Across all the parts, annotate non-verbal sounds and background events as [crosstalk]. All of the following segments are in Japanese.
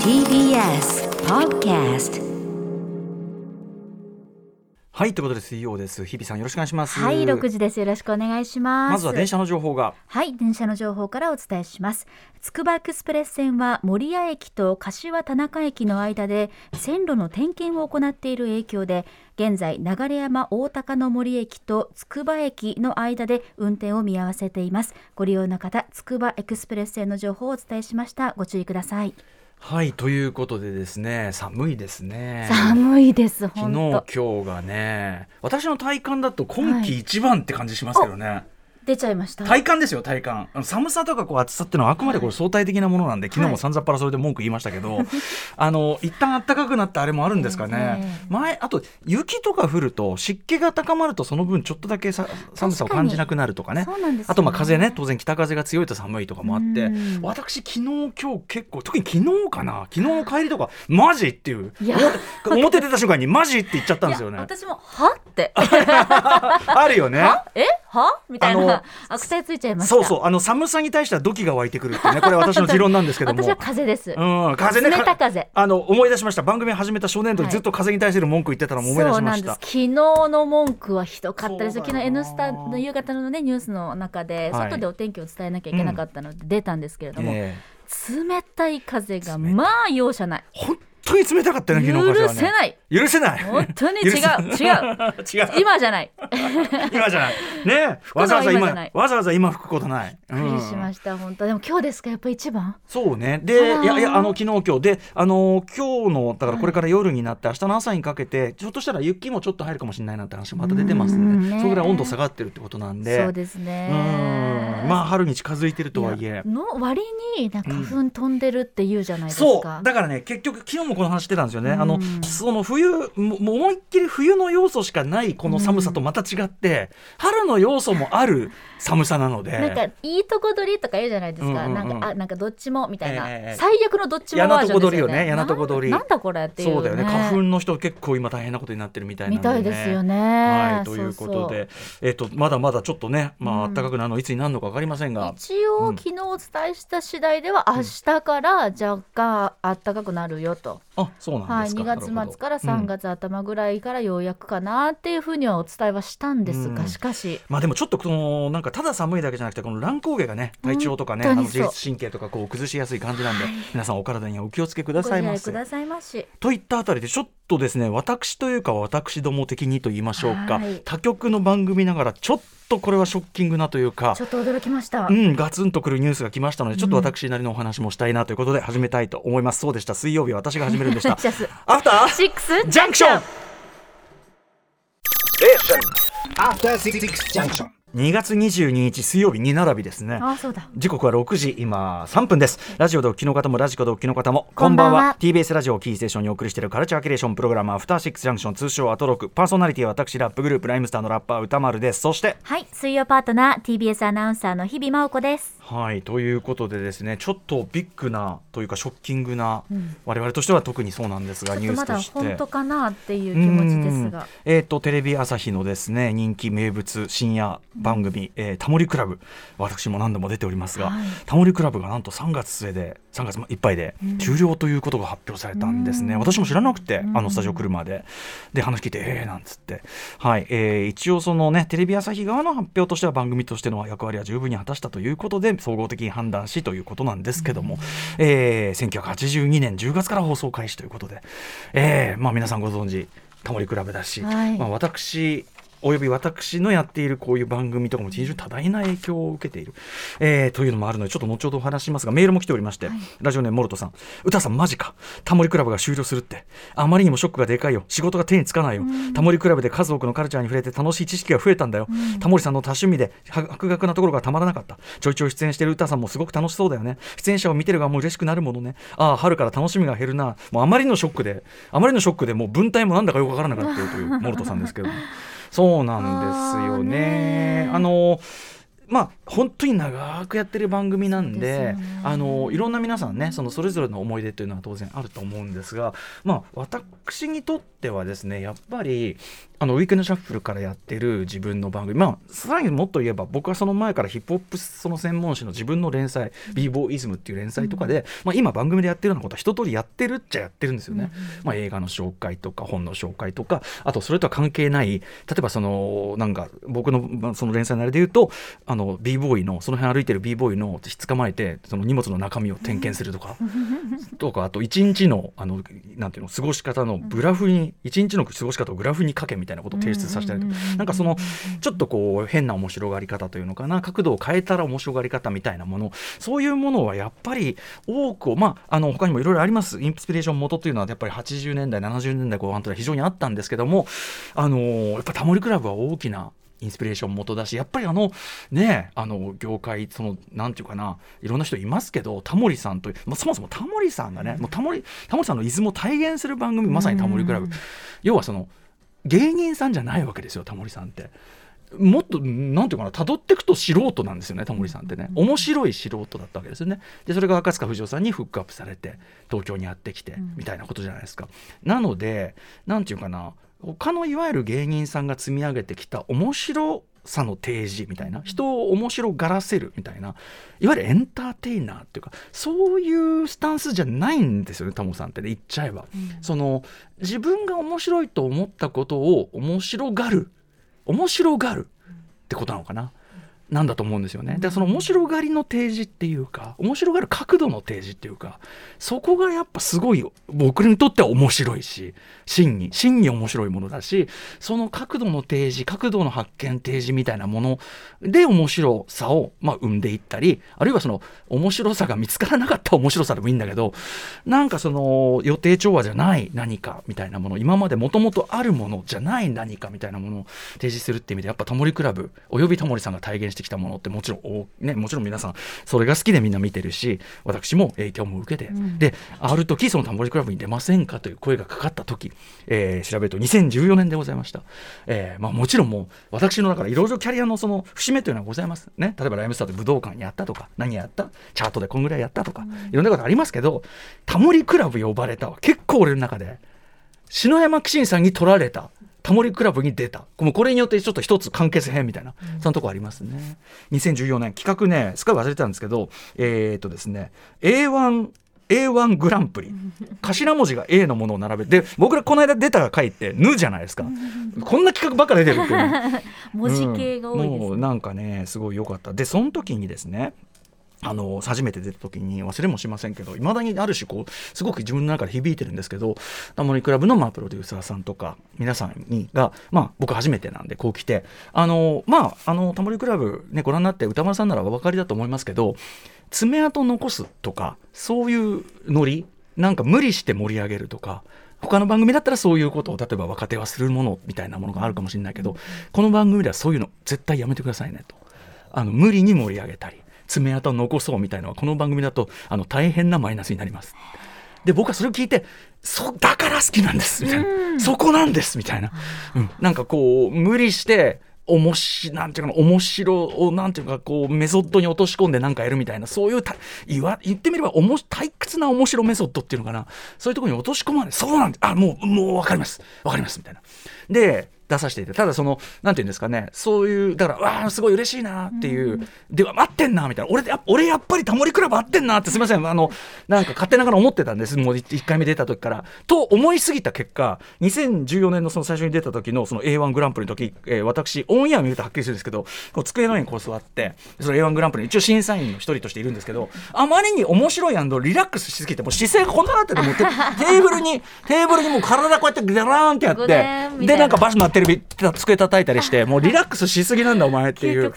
TBS Podcast はいということで水曜です日比さんよろしくお願いしますはい、6時です。よろしくお願いします。まずは電車の情報がはい、電車の情報からお伝えします。つくばエクスプレス線は守谷駅と柏田中駅の間で線路の点検を行っている影響で、現在流山大高の森駅とつくば駅の間で運転を見合わせています。ご利用の方、つくばエクスプレス線の情報をお伝えしました。ご注意ください。はいということでですね寒いですね寒いです。昨本日当。今日がね私の体感だと今季一番って感じしますけどね、出ちゃいました。体感ですよ体感。あの寒さとかこう暑さっていうのはあくまでこれ相対的なものなんで、昨日もさんざっぱらそれで文句言いましたけど、[laughs] あの一旦暖かくなったあれもあるんですかね、ええ前あと雪とか降ると湿気が高まるとその分ちょっとだけさ寒さを感じなくなるとかね。そうなんですよね。あとまあ風ね当然北風が強いと寒いとかもあって。うん。私昨日今日結構特に昨日かな。昨日の帰りとかマジっていう。表表出た瞬間にマジって言っちゃったんですよね。私もはって。[laughs] あるよね。は？え？は？みたいな悪態ついちゃいましたそうそう。あの寒さに対しては土器が湧いてくるってね。これ私の [laughs] 持論なんですけども。私は風です、うん、風ね。冷た風あの思い出しました。番組始めた初年度ずっと風に対する文句言ってたのも思い出そうなんです。しました、昨日の文句はひどかったです昨日「N スタ」の夕方のねニュースの中で、はい。外でお天気を伝えなきゃいけなかったので出たんですけれども、え冷たい風がまあ容赦ない。え本当に冷たかったよね昨日許せない。許せない。本当に違う。違う。[laughs] 違う。今じゃない。[laughs] 今じゃない。ねわざわざ今わざわざ今吹くことない、びっくりしました本当。でも今日ですかやっぱ一番。そうね。でいやいやあの昨日今日。であの今日のだからこれから夜になって明日の朝にかけてひょっとしたら雪もちょっと入るかもしれないなって話もまた出てますんで、それぐらい温度下がってるってことなんで。そうですね。うん。まあ春に近づいてるとはいえ。やの割に花粉飛んでるって言うじゃないですそか、う。だからね結局昨日もこの話してたんですよね、うん。あのその冬ももう思いっきり冬の要素しかないこの寒さとまた違って、春の要素もある寒さなので。なんかいいとこ取りとか言うじゃないですか、うんうんうん。なんかあなんかどっちもみたいな、ええ最悪のどっちもバージョンですよね嫌なとこ取りよね嫌なとこ取りなんだこれっていう、ね、そうだよね。花粉の人結構今大変なことになってるみたいなね、みたいですよね。はい、ということで。えっとまだまだちょっとね、まあうん。暖かくなるのいつになるのか分かりませんが、一応、うん。昨日お伝えした次第では明日から若干暖かくなるよと、あそうなんはい、ですか、2月末から3うん。月頭ぐらいからようやくかなっていうふうにはお伝えはしたんですが、うん。しかし。まあでもちょっとこのなんかただ寒いだけじゃなくてこの乱高下がね体調とかねあの自律神経とかこう崩しやすい感じなんで、皆さんお体にはお気をつけくだごさいませ。く。ださいまし。といったあたりでちょっとですね私というか私ども的にと言いましょうか、はい他局の番組ながらちょっとこれはショッキングなというかちょっと驚きました、うん、ガツンとくるニュースが来ましたので、ちょっと私なりのお話もしたいなということで始めたいと思います。そうでした。水曜日は私が始めるんでした。シャスアフターシックスジャンクション After Six Junction. 2月22日水曜日2並びですね。あそうだ。時刻は6時今3分です。ラジオでお聞きの方もラジコでお聞きの方もこんばんは。こんばんは。TBS ラジオをキーステーションにお送りしているカルチャーキュレーションプログラムアフターシックスジャンクション通称アトロクパーソナリティは私ラップグループライムスターのラッパー歌丸です。そしてはい水曜パートナー TBS アナウンサーの日々真央子ですはいということでですねちょっとビッグなというかショッキングな、うん。我々としては特にそうなんですがニュースとして。本当かなっていう気持ちですが。うん。えっ、とテレビ朝日のですね人気名物深夜番組、えータモリクラブ。私も何度も出ておりますが、はい。タモリクラブがなんと3月末で3月いっぱいで終了ということが発表されたんですね、うん。私も知らなくて、うん。あのスタジオ来るまで。で話聞いてえーなんつって。はい、えー一応そのねテレビ朝日側の発表としては番組としての役割は十分に果たしたということで総合的に判断しということなんですけども、えー1982年10月から放送開始ということで、えーまあ、皆さんご存知タモリクラブだし、はい。まあ、私および私のやっているこういう番組とかも非常に多大な影響を受けている、えーというのもあるのでちょっと後ほどお話しますがメールも来ておりまして、ラジオネームモルトさん。歌さんマジか。タモリクラブが終了するって。あまりにもショックがでかいよ。仕事が手につかないよ、タモリクラブで数多くのカルチャーに触れて楽しい知識が増えたんだよ、タモリさんの多趣味で博学なところがたまらなかった。ちょいちょい出演している歌さんもすごく楽しそうだよね。出演者を見てる側も嬉しくなるものね。ああ春から楽しみが減るな。もうあまりのショックであまりのショックでもう文体もなんだかよくわからなくなっているというモルトさんですけどもそうなんですよね。あのまあ本当に長くやってる番組なんでねあのいろんな皆さんねそのそれぞれの思い出というのは当然あると思うんですが、まあ、私にとってはですねやっぱりあのウィークエンドシャッフルからやってる自分の番組。まあさらにもっと言えば僕はその前からヒップホップその専門誌の自分の連載「b ボーイズム」っていう連載とかで、まあ、今番組でやってるようなことは一通りやってるっちゃやってるんですよね、まあ、映画の紹介とか本の紹介とかあとそれとは関係ない例えばそのなんか僕のまあその連載のあれで言うとあの b ボーイのその辺歩いてる b ボーイの質構えてその荷物の中身を点検するとか [laughs] とかあと一日のあのなんていうの過ごし方のグラフに一日の過ごし方をグラフに書けみたいなことを提出させたりとかなんかそのちょっとこう変な面白がり方というのかな。角度を変えたら面白がり方みたいなもの。そういうものはやっぱり多くをまああの他にもいろいろあります。インスピレーション元というのはやっぱり80年代70年代後半というのは非常にあったんですけどもあのやっぱタモリクラブは大きなインスピレーション元だしやっぱりあのねあの業界そのなんていうかないろんな人いますけどタモリさんという、まあ、そもそもタモリさんがねもうタモリタモリさんのイズムを体現する番組まさにタモリクラブ。要はその芸人さんじゃないわけですよタモリさんって。もっとなんていうかな辿っていくと素人なんですよねタモリさんってね。面白い素人だったわけですよね。でそれが赤塚不二夫さんにフックアップされて東京にやってきてみたいなことじゃないですか、なのでなんていうかな他のいわゆる芸人さんが積み上げてきた面白さの提示みたいな人を面白がらせるみたいないわゆるエンターテイナーっていうかそういうスタンスじゃないんですよねタモさんってね言っちゃえば、その自分が面白いと思ったことを面白がる面白がるってことなのかな。なんだと思うんですよね。でその面白がりの提示っていうか面白がる角度の提示っていうかそこがやっぱすごい僕にとっては面白いし真に真に面白いものだしその角度の提示角度の発見提示みたいなもので面白さをまあ生んでいったりあるいはその面白さが見つからなかった面白さでもいいんだけどなんかその予定調和じゃない何かみたいなもの今までもともとあるものじゃない何かみたいなものを提示するっていう意味でやっぱタモリクラブおよびタモリさんが体現してきたものってもちろんお、ね、もちろん皆さんそれが好きでみんな見てるし私も影響も受けて、である時そのタモリクラブに出ませんかという声がかかった時、えー調べると2014年でございました、えーまあ、もちろんもう私の中でいろいろキャリアのその節目というのはございますね。例えばライムスターで武道館やったとか何やったチャートでこんぐらいやったとか、いろんなことありますけどタモリクラブ呼ばれたは結構俺の中で篠山紀信さんに取られたタモリクラブに出た。もうこれによってちょっと一つ完結編みたいな、そのとこありますね。2014年企画ねすっかり忘れてたんですけどえーっとですね A1 A1 グランプリ。頭文字が A のものを並べてで僕らこの間出た回って「ぬ」じゃないですか。こんな企画ばっか出てるっていうね [laughs] 文字系が多いです、もうなんかねすごい良かった。でその時にですねあの初めて出た時に忘れもしませんけどいまだにある種こうすごく自分の中で響いてるんですけどタモリクラブのまあプロデューサーさんとか皆さんにが、まあ、僕初めてなんでこう来てあのまああのタモリクラブ、ね、ご覧になって歌丸さんならお分かりだと思いますけど爪痕残すとかそういうノリなんか無理して盛り上げるとか他の番組だったらそういうことを例えば若手はするものみたいなものがあるかもしれないけどこの番組ではそういうの絶対やめてくださいねと。あの無理に盛り上げたり。爪痕を残そうみたいなのはこの番組だとあの大変なマイナスになります。で僕はそれを聞いてそだから好きなんですみたいな、そこなんですみたいな、うん、なんかこう無理しておもしなんていうかな面白をなんていうかこうメソッドに落とし込んでなんかやるみたいなそういうた言わ言ってみればおも退屈な面白メソッドっていうのかな。そういうところに落とし込まないそうなんであもうもう分かります。分かりますみたいな。で出させていてただそのなんていうんですかね。そういうだからわあすごい嬉しいなっていう、では待ってんなみたいな。俺や俺やっぱりタモリクラブ合ってんなってすみません。あのなんか勝手ながら思ってたんです。もう1回目出た時から。と思いすぎた結果2014年のその最初に出た時のその A1 グランプリの時、えー私オンエア見るとはっきりするんですけどこう机の上にこう座ってその A1 グランプリ一応審査員の一人としているんですけどあまりに面白いリラックスしすぎてもう姿勢がこんななっててもうテテーブルにテーブルにもう体こうやってガラーンってやってでな。んかバスのテレビ机叩いたりしてもうリラックスしすぎなんだお前ってい究う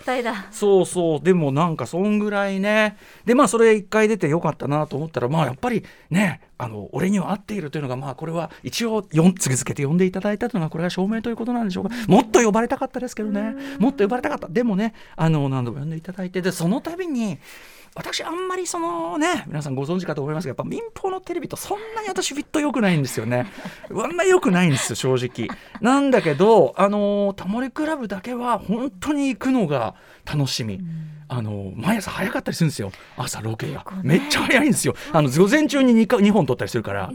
そうそう。でもなんかそんぐらいね。でまあそれ一回出てよかったなと思ったらまあやっぱりねあの俺には合っているというのがまあこれは一応よん続けて呼んでいただいたというのはこれが証明ということなんでしょうか。もっと呼ばれたかったですけどね。もっと呼ばれたかった。でもねあの何度も呼んでいただいてでその度に私あんまりそのね皆さんご存知かと思いますがやっぱ民放のテレビとそんなに私フィット良くないんですよね。[laughs] あんまり良くないんですよ正直。なんだけどあのタモリクラブだけは本当に行くのが楽しみ、あの毎朝早かったりするんですよ。朝ロケが、めっちゃ早いんですよ。あの午前中に 2, か2本撮ったりするから。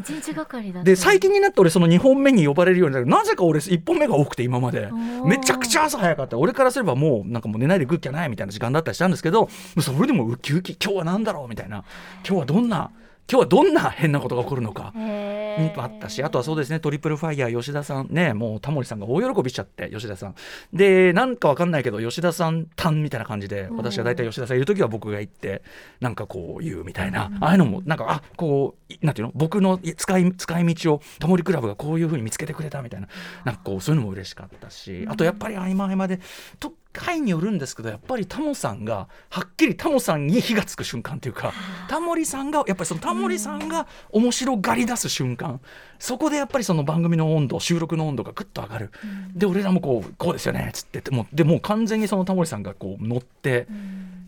で最近になって俺その2本目に呼ばれるようになる。なぜか俺1本目が多くて今まで。ー。めちゃくちゃ朝早かった。俺からすればもうなんかもう寝ないで食う気はないみたいな時間だったりしたんですけどそれでもウキウキ今日は何だろうみたいな。今日はどんな今日はどんな変なことが起こるのかあったしあとはそうですねトリプルファイヤー吉田さんねもうタモリさんが大喜びしちゃって吉田さん。でなんかわかんないけど吉田さんタンみたいな感じで私が大体吉田さんいる時は僕が行ってなんかこう言うみたいな、ああいうのもなんかあこういなんていうの僕の使い使い道をタモリクラブがこういうふうに見つけてくれたみたいななんかこうそういうのも嬉しかったしあとやっぱり合間合間でと回によるんですけどやっぱりタモさんがはっきりタモさんに火がつく瞬間というかタモリさんがやっぱりそのタモリさんが面白がり出す瞬間そこでやっぱりその番組の温度収録の温度がぐっと上がる、で俺らもこうこうですよねっつって。もうでもう完全にそのタモリさんがこう乗って、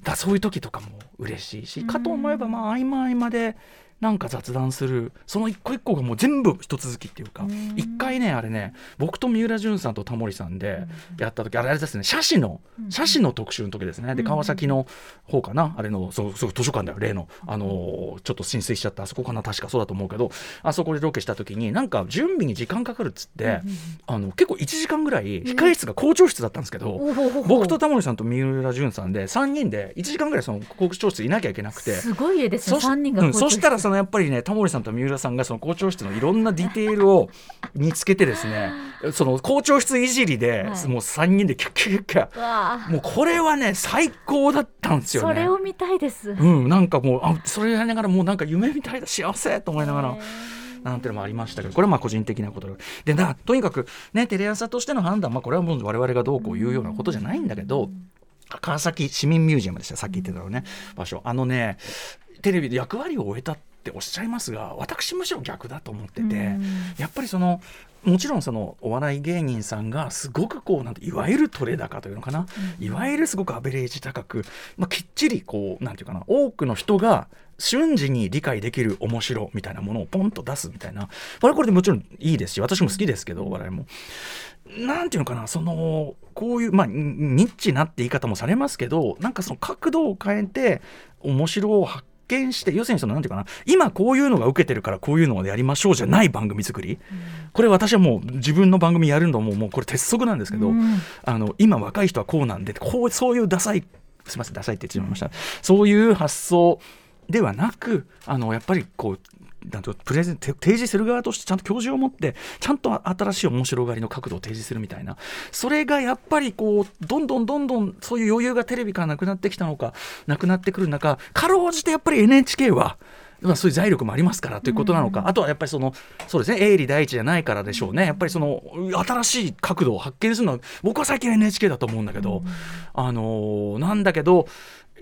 だそういう時とかも嬉しいし、かと思えばまあ合間合間でなんか雑談するその一個一個がもう全部一続きっていうか一回ねあれね僕と三浦淳さんとタモリさんでやった時あれあれですね写真の写真の特集の時ですね。で川崎の方かな？あれのそうそう図書館だよ例の。あのーちょっと浸水しちゃったあそこかな確かそうだと思うけどあそこでロケした時になんか準備に時間かかるっつってあの結構1時間ぐらい控室が校長室だったんですけど僕とタモリさんと三浦淳さんで3人で1時間ぐらいその校長室いなきゃいけなくて。すごい家ですねそし三人がうん、そしたらさそのやっぱりねタモリさんと三浦さんがその校長室のいろんなディテールを [laughs] 見つけてですねその校長室いじりで、はいもう3人でキャッキャッキャッキャもうこれはね最高だったんですよね。それを見たいですうん、なんかもうあそれやりながらもうなんか夢みたいだ幸せと思いながらへ。なんていうのもありましたけどこれはまあ個人的なことででなとにかくねテレ朝としての判断、まあ、これはもう我々がどうこう言うようなことじゃないんだけど、川崎市民ミュージアムでしたさっき言ってたのね場所あのねテレビで役割を終えたっておっしゃいますが私むしろ逆だと思ってて、うん。やっぱりそのもちろんそのお笑い芸人さんがすごくこうなんていわゆる取れ高というのかな、いわゆるすごくアベレージ高く、まあ、きっちりこうなんていうかな多くの人が瞬時に理解できる面白みたいなものをポンと出すみたいな。これはこれでもちろんいいですし私も好きですけどお笑いも。なんていうのかなそのこういうまあニニッチなって言い方もされますけどなんかその角度を変えて面白を発見して要するにそのなんていうかな今こういうのが受けてるからこういうのをやりましょうじゃない番組作り、これ私はもう自分の番組やるのももうこれ鉄則なんですけど、うん。あの今若い人はこうなんでこうそういうダサいすみませんダサいって言ってしまいました、そういう発想ではなくあのやっぱりこうなんとプレゼンて提示する側としてちゃんと教授を持ってちゃんと新しい面白がりの角度を提示するみたいな。それがやっぱりこうどんどんどんどんそういう余裕がテレビからなくなってきたのかなくなってくる中かろうじてやっぱり NHK はまあ、そういう財力もありますからということなのか、あとはやっぱりそのそうですね営利第一じゃないからでしょうね。やっぱりその新しい角度を発見するのは僕は最近 NHK だと思うんだけど、あのーなんだけど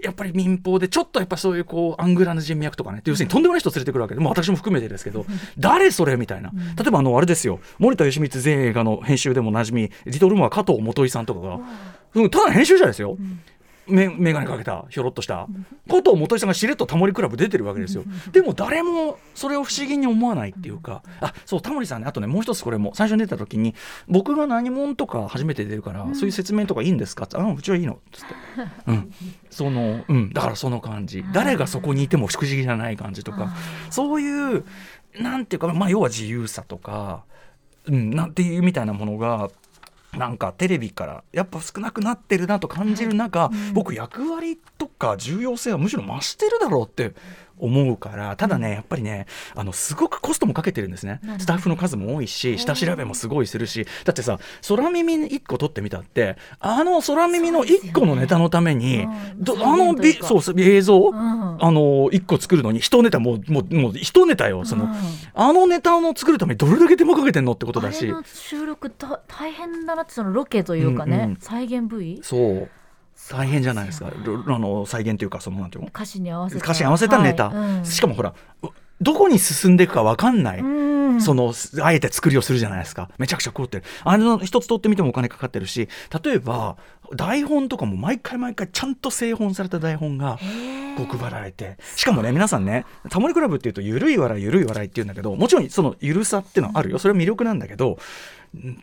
やっぱり民放でちょっとやっぱそういうこうアングラな人脈とかね要するにとんでもない人連れてくるわけで、もう私も含めてですけど誰それみたいな。例えばあのあれですよ森田義満全映画の編集でもおなじみリトルモア加藤元井さんとかが、うん、ただの編集者ですよ。め眼鏡かけたひょろっとした。ことを元井さんがしれっとタモリクラブ出てるわけですよ。でも誰もそれを不思議に思わないっていうか。あそうタモリさんねあとねもう一つこれも最初に出た時に僕が何者とか初めて出るから、そういう説明とかいいんですか？ってあうちはいいの。っつって、うん、そのうん。だからその感じ。誰がそこにいても不思議じゃない感じとか。そういうなんていうかまあ要は自由さとかうん、なんていうみたいなものがなんかテレビからやっぱ少なくなってるなと感じる中、僕役割とか重要性はむしろ増してるだろうって思うからただねやっぱりねあのすごくコストもかけてるんですね。スタッフの数も多いし下調べもすごいするし。だってさ空耳1個取ってみたってあの空耳の1個のネタのために、うん。どあのびそう映像、ん。あの1個作るのに一ネタもうもうもう一ネタよその、うん。あのネタの作るためにどれだけ手間かけてんのってことだし。収録た大変だなってそのロケというかね、うんうん。再現部位？そう大変じゃないですか。ろあの再現というかそのなんていうの？歌詞に合わせて歌詞に合わせたネタ、はい。うん。しかもほらうどこに進んでいくか分かんない、うん。そのあえて作りをするじゃないですか。めちゃくちゃ凝ってる。あの一つ取ってみてもお金かかってるし例えば台本とかも毎回毎回ちゃんと製本された台本がこう配られて。しかもね皆さんね「タモリクラブ」っていうとゆるい笑いゆるい笑いっていうんだけどもちろんそのゆるさっていうのはあるよ。それは魅力なんだけどうん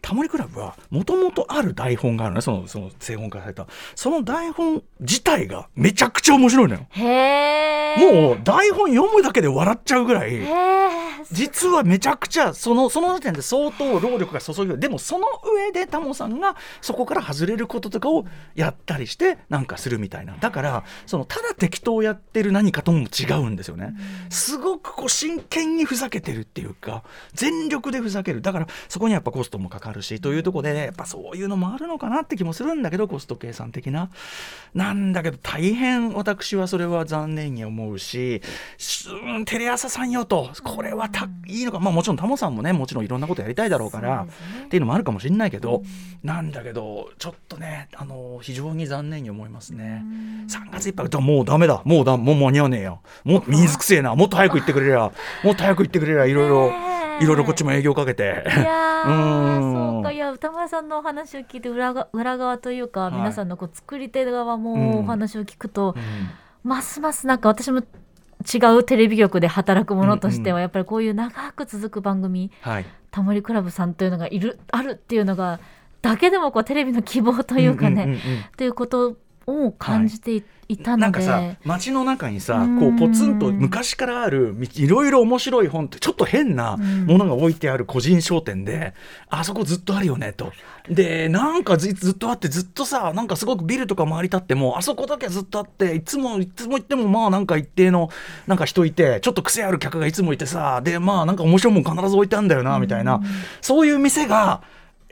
タモリクラブはもともとある台本があるのね。そのその製本化された。その台本自体がめちゃくちゃ面白いのよ。へえもう台本読むだけで笑っちゃうぐらい。実はめちゃくちゃそのその時点で相当労力が注ぎでもその上でタモさんがそこから外れることとかをやったりしてなんかするみたいな。だからそのただ適当やってる何かとも違うんですよね。すごくこう真剣にふざけてるっていうか全力でふざける。だからそこにやっぱコストもかかるしというところで、ね、やっぱそういうのもあるのかなって気もするんだけどコスト計算的な。なんだけど大変私はそれは残念に思うししうんテレ朝さんよと。これはたいいのか。まあもちろんタモさんもねもちろんいろんなことやりたいだろうからね。っていうのもあるかもしれないけど、なんだけどちょっとねあの非常に残念に思いますね。3月いっぱいだ。もうダメだ。もうだもう間に合わねえよ。もっと水くせえな。もっと早く行ってくれりゃ。もっと早く行ってくれりゃいろいろいろいろこっちも営業かけて。いや [laughs] そうか。いや歌丸さんのお話を聞いて裏が裏側というか、い皆さんのこう作り手側うんもお話を聞くと、うん。ますますなんか私も違うテレビ局で働くものとしては、やっぱりこういう長く続く番組はい「タモリクラブ」さんというのがいるあるっていうのがだけでもこうテレビの希望というかね、んんんんっていうことを感じてい,、たので。なんかさ街の中にさうん。こうポツンと昔からあるいろいろ面白い本ってちょっと変なものが置いてある個人商店で、あそこずっとあるよねと。でなんかずずっとあってずっとさなんかすごくビルとか周り立ってもあそこだけずっとあっていつもいつも行ってもまあなんか一定のなんか人いてちょっと癖ある客がいつもいてさでまあなんか面白いもん必ず置いてあるんだよなみたいな、そういう店が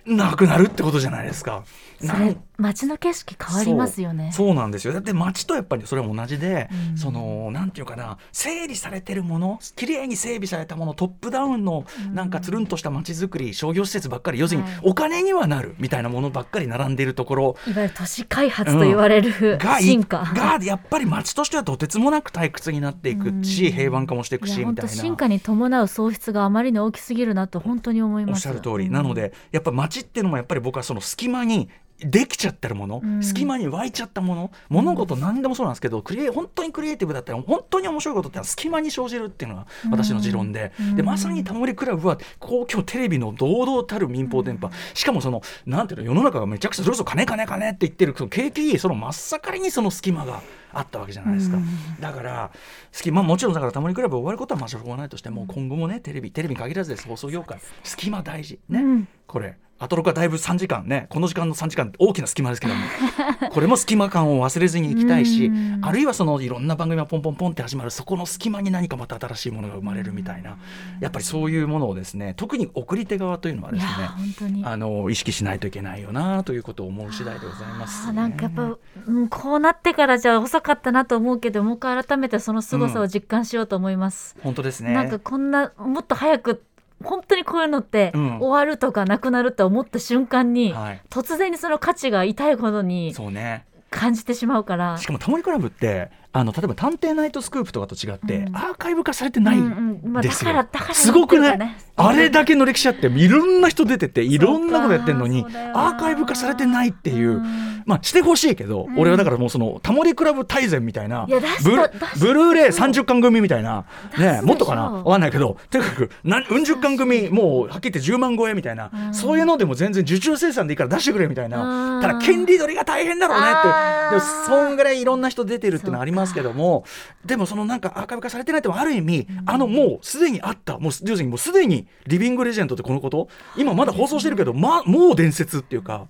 なくなるってことじゃないですか。それ街の景色変わりますよね。そう。なんですよ。だって街とやっぱりそれは同じで、うん。そのなんていうかな整理されてるもの綺麗に整備されたものトップダウンのなんかつるんとした街づくり商業施設ばっかり要するにはい。お金にはなるみたいなものばっかり並んでいるところ。いわゆる都市開発と言われる、がい進化。がやっぱり街としてはとてつもなく退屈になっていくし、うん。平板化もしていくしみたいな。当進化に伴う喪失があまりに大きすぎるなと本当に思いおっます。しゃる通り、うんなのでやっぱ街っていうのもやっぱり僕はその隙間にできちゃってるもの、うん。隙間に湧いちゃったもの物事何でもそうなんですけどクリエ本当にクリエイティブだったら本当に面白いことってのは隙間に生じるっていうのが私の持論で、うん。でまさにタモリクラブは公共テレビの堂々たる民放電波、しかもそのなんていうの世の中がめちゃくちゃそれこそ金金金って言ってるその景気いいその真っ盛りにその隙間があったわけじゃないですか、うん。だから隙間もちろんだからタモリクラブ終わることはまあしょうがないとしても今後もねテレビテレビに限らずです放送業界。隙間大事。ね、うん。これ。アトロクはだいぶ3時間ね。この時間の3時間大きな隙間ですけども。[laughs] これも隙間感を忘れずにいきたいしうん。あるいはそのいろんな番組がポンポンポンって始まるそこの隙間に何かまた新しいものが生まれるみたいなやっぱりそういうものをですね特に送り手側というのはいですやね。あの意識しないといけないよなということを思う次第でございます、あーなんかやっぱ、うん、こうなってからじゃ遅かったなと思うけどもう一回改めてその凄さを実感しようと思います。本当ですね。なんかこんなもっと早く本当にこういうのって、うん。終わるとかなくなるって思った瞬間に、はい。突然にその価値が痛いほどにそうね。感じてしまうから。しかもタモリクラブってあの例えば「探偵ナイトスクープ」とかと違って、うん。アーカイブ化されてないうんうん。まあですよ、だからだからすごくねあれだけの歴史あっていろんな人出てていろんなことやってるのにアーカイブ化されてないっていう、うん。まあしてほしいけど、うん。俺はだからもうそのタモリクラブ大全みたいなブルーレイ30巻組みたいな、ねもっとかな？わかんないけどとにかく何うん十巻組もうはっきり言って10万超えみたいな、うん。そういうのでも全然受注生産でいいから出してくれみたいな、うん。ただ権利取りが大変だろうねって。でもそんぐらいいろんな人出てるっていうのはありますけどもでもそのなんかアーカイブ化されてないってもある意味、あのもうすでにあったもう要するにもうすでにリビングレジェンドってこのこと今まだ放送してるけど、ま、もう伝説っていうか。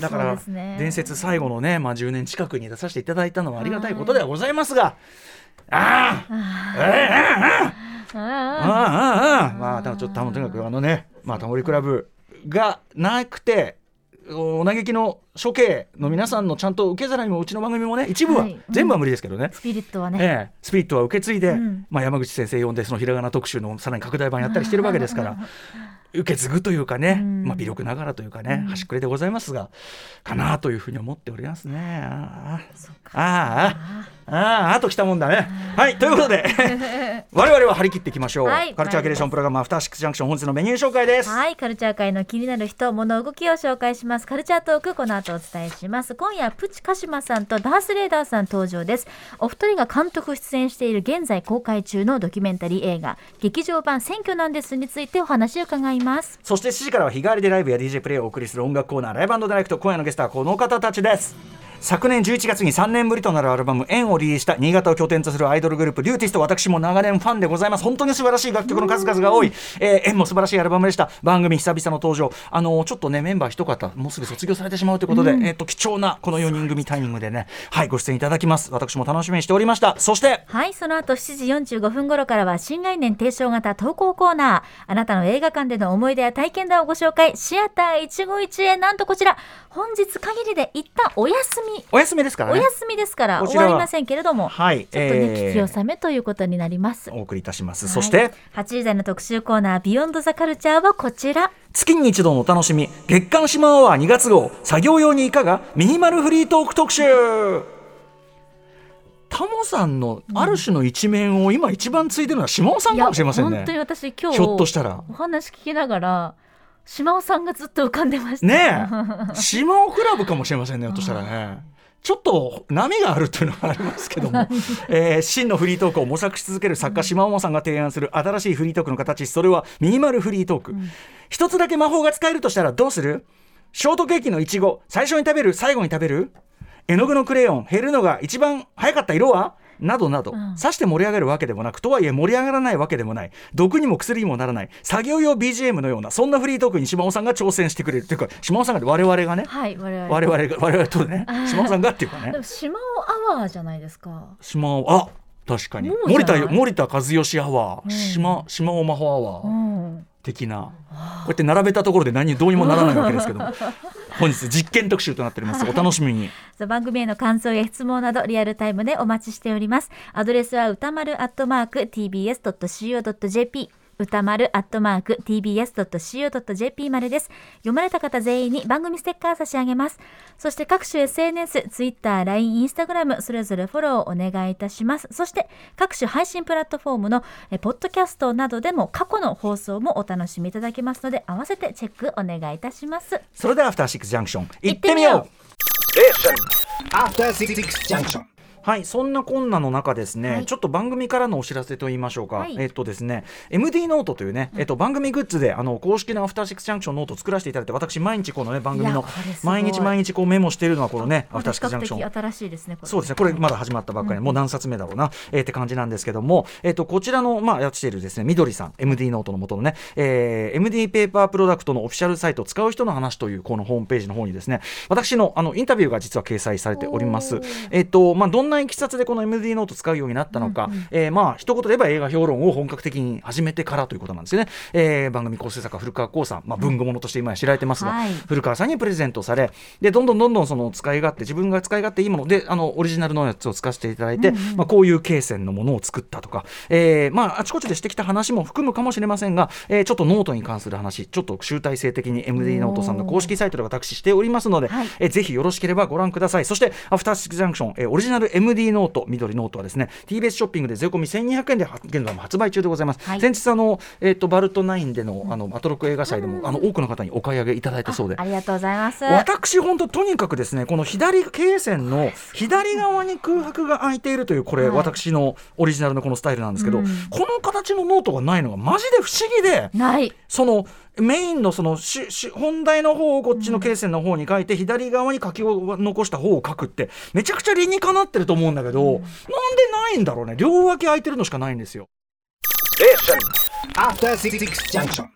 だから伝説最後のね、まあ、10年近くに出させていただいたのはありがたいことではございますが、ああ、ええああ、あああ、ああ、まあ、ちょっとたとにかくあのね、まあ、タモリクラブがなくて、お嘆きの処刑の皆さんのちゃんと受け皿にもうちの番組もね一部は、はい。全部は無理ですけどね、スピリットはね、ええ、スピリットは受け継いで、うん。まあ、山口先生呼んでそのひらがな特集のさらに拡大版やったりしてるわけですから [laughs] 受け継ぐというかね、うん。まあ、微力ながらというかね、うん。端くれでございますがかなというふうに思っておりますね。あああああああときたもんだね。はいということで我々は張り切っていきましょう、はいカルチャー。キュレー。ションプログラムアフター。シックスジャンクション本日のメニュー。紹介です。はい、カルチャー。界の気になる人、物、動きを紹介します。カルチャー。トー。ク、この後お伝えします。今夜、プチカシマさんとダー。スレー。ダー。さん登場です。お二人が監督出演している現在公開中のドキュメンタリー。映画、劇場版選挙なんですについてお話を伺います。ます。そして7時からは日替わりでライブや DJ プレイをお送りする音楽コーナーライブダイレクト今夜のゲストはこの方たちです。昨年11月に3年ぶりとなるアルバム「縁」をリリースした新潟を拠点とするアイドルグループリューティスト私も長年ファンでございます。本当に素晴らしい楽曲の数々が多い「えー、縁」も素晴らしいアルバムでした。番組久々の登場。あのーちょっとねメンバー一方もうすぐ卒業されてしまうということで、えっ、と貴重なこの4人組タイミングでねはいご出演いただきます。私も楽しみにしておりましたそしてはいその後7時45分頃からは新概念提唱型投稿コーナー。あなたの映画館での思い出や体験談をご紹介。シアター一期一会。なんとこちら。本日限りで一旦お休みお休みですからね。お休みですから終わりませんけれども、はいちょっとね、えー。聞き納めということになります。お送りいたします、はい。そして8時台の特集コーナー「ビヨンドザカルチャーはこちら。月に一度のお楽しみ月刊シマアワー2月号。作業用にいかがミニマルフリートーク特集。タモさんのある種の一面を今一番ついてるのは島尾さんかもしれませんね。本当に私今日ひょっとしたら。お話聞きながら島尾さんがずっと浮かんでました。ねえ。島尾クラブかもしれませんねとしたらね。ちょっと波があるというのがありますけども、[laughs] えー真のフリートークを模索し続ける作家島尾さんが提案する新しいフリートークの形。それはミニマルフリートーク、一つだけ魔法が使えるとしたらどうする？ショートケーキのいちご最初に食べる？最後に食べる？絵の具のクレヨン。減るのが一番早かった色は？などなど、ん。さして盛り上がるわけでもなくとはいえ盛り上がらないわけでもない。毒にも薬にもならない。作業用 BGM のようなそんなフリートークに島尾さんが挑戦してくれる。というか島尾さんが我々がね。はい我々我々が我々とね島尾さんがっていうかね。でも島尾アワーじゃないですか。島尾あ確かに。森田森田和義アワー、うん。島島尾魔法アワうーん的な、こうやって並べたところで何にどうにもならないわけですけども。[laughs] 本日実験特集となっております。[laughs] お楽しみに。番組への感想や質問などリアルタイムでお待ちしております。アドレスは歌丸アットマーク tbs.co.jp 歌丸アットマーク tbs.co.jp までです。読まれた方全員に番組ステッカー差し上げます。そして各種 SNS、Twitter、LINE、Instagram それぞれフォローお願いいたします。そして各種配信プラットフォームのえポッドキャストなどでも過去の放送もお楽しみいただけますので合わせてチェックお願いいたします。それではアフターシックスジャンクション行行っみよう。っててみよう。After Six Junction. はいそんなこんなの中ですね、はい。ちょっと番組からのお知らせと言いましょうか、はい。えっとですね MD ノートというね、えっと番組グッズであの公式のアフターシックスジャンクションノートを作らせていただいて私毎日このね番組いの毎日毎日こうメモしているのはこのねアまフターシックスジャンクション。的新しいですねそうですね、これまだ始まったばっかり、もう何冊目だろうな、えーって感じなんですけども、えっとこちらの、まあ、やっているですね、ミドリさん、MD ノートの元のね、えー MD ペーパープロダクトのオフィシャルサイト、使う人の話というこのホームページの方にですね、私のあのインタビューが実は掲載されております。えっと、まあ、どんないきさつでこの MD ノート使うようになったのか、えーまあ、一言で言えば映画評論を本格的に始めてからということなんですよね。えー番組構成作家、古川耕さん、まあ、文具物として今や知られてますが、はい。古川さんにプレゼントされでどんどんどんどんその使い勝手自分が使い勝手いいものであのオリジナルのやつを使わせていただいて、まあ、こういう罫線のものを作ったとか、えーまあ、あちこちでしてきた話も含むかもしれませんが、えーちょっとノートに関する話ちょっと集大成的に MD ノートさんの公式サイトでお話ししておりますので、はい。えーぜひよろしければご覧ください。そしてアフターシックスジャンクション、えーオリジナル MD ノート緑ノートはですね TBS ショッピングで税込み1200円では現在も発売中でございます、はい。先日あの、えー、とバルトナインでのあのアトロク映画祭でも、あの多くの方にお買い上げいただいたそうで。ありがとうございます。私本当とにかくですねこの左罫線の左側に空白が空いているというこれ、はい。私のオリジナルのこのスタイルなんですけど、うん。この形のノートがないのがマジで不思議でない。そのメインのそのしし本題の方をこっちの罫線の方に書いて、左側に書きを残した方を書くってめちゃくちゃ理にかなってると思うんだけど、なんでないんだろうね両脇空いてるのしかないんですよ。After Six Junction.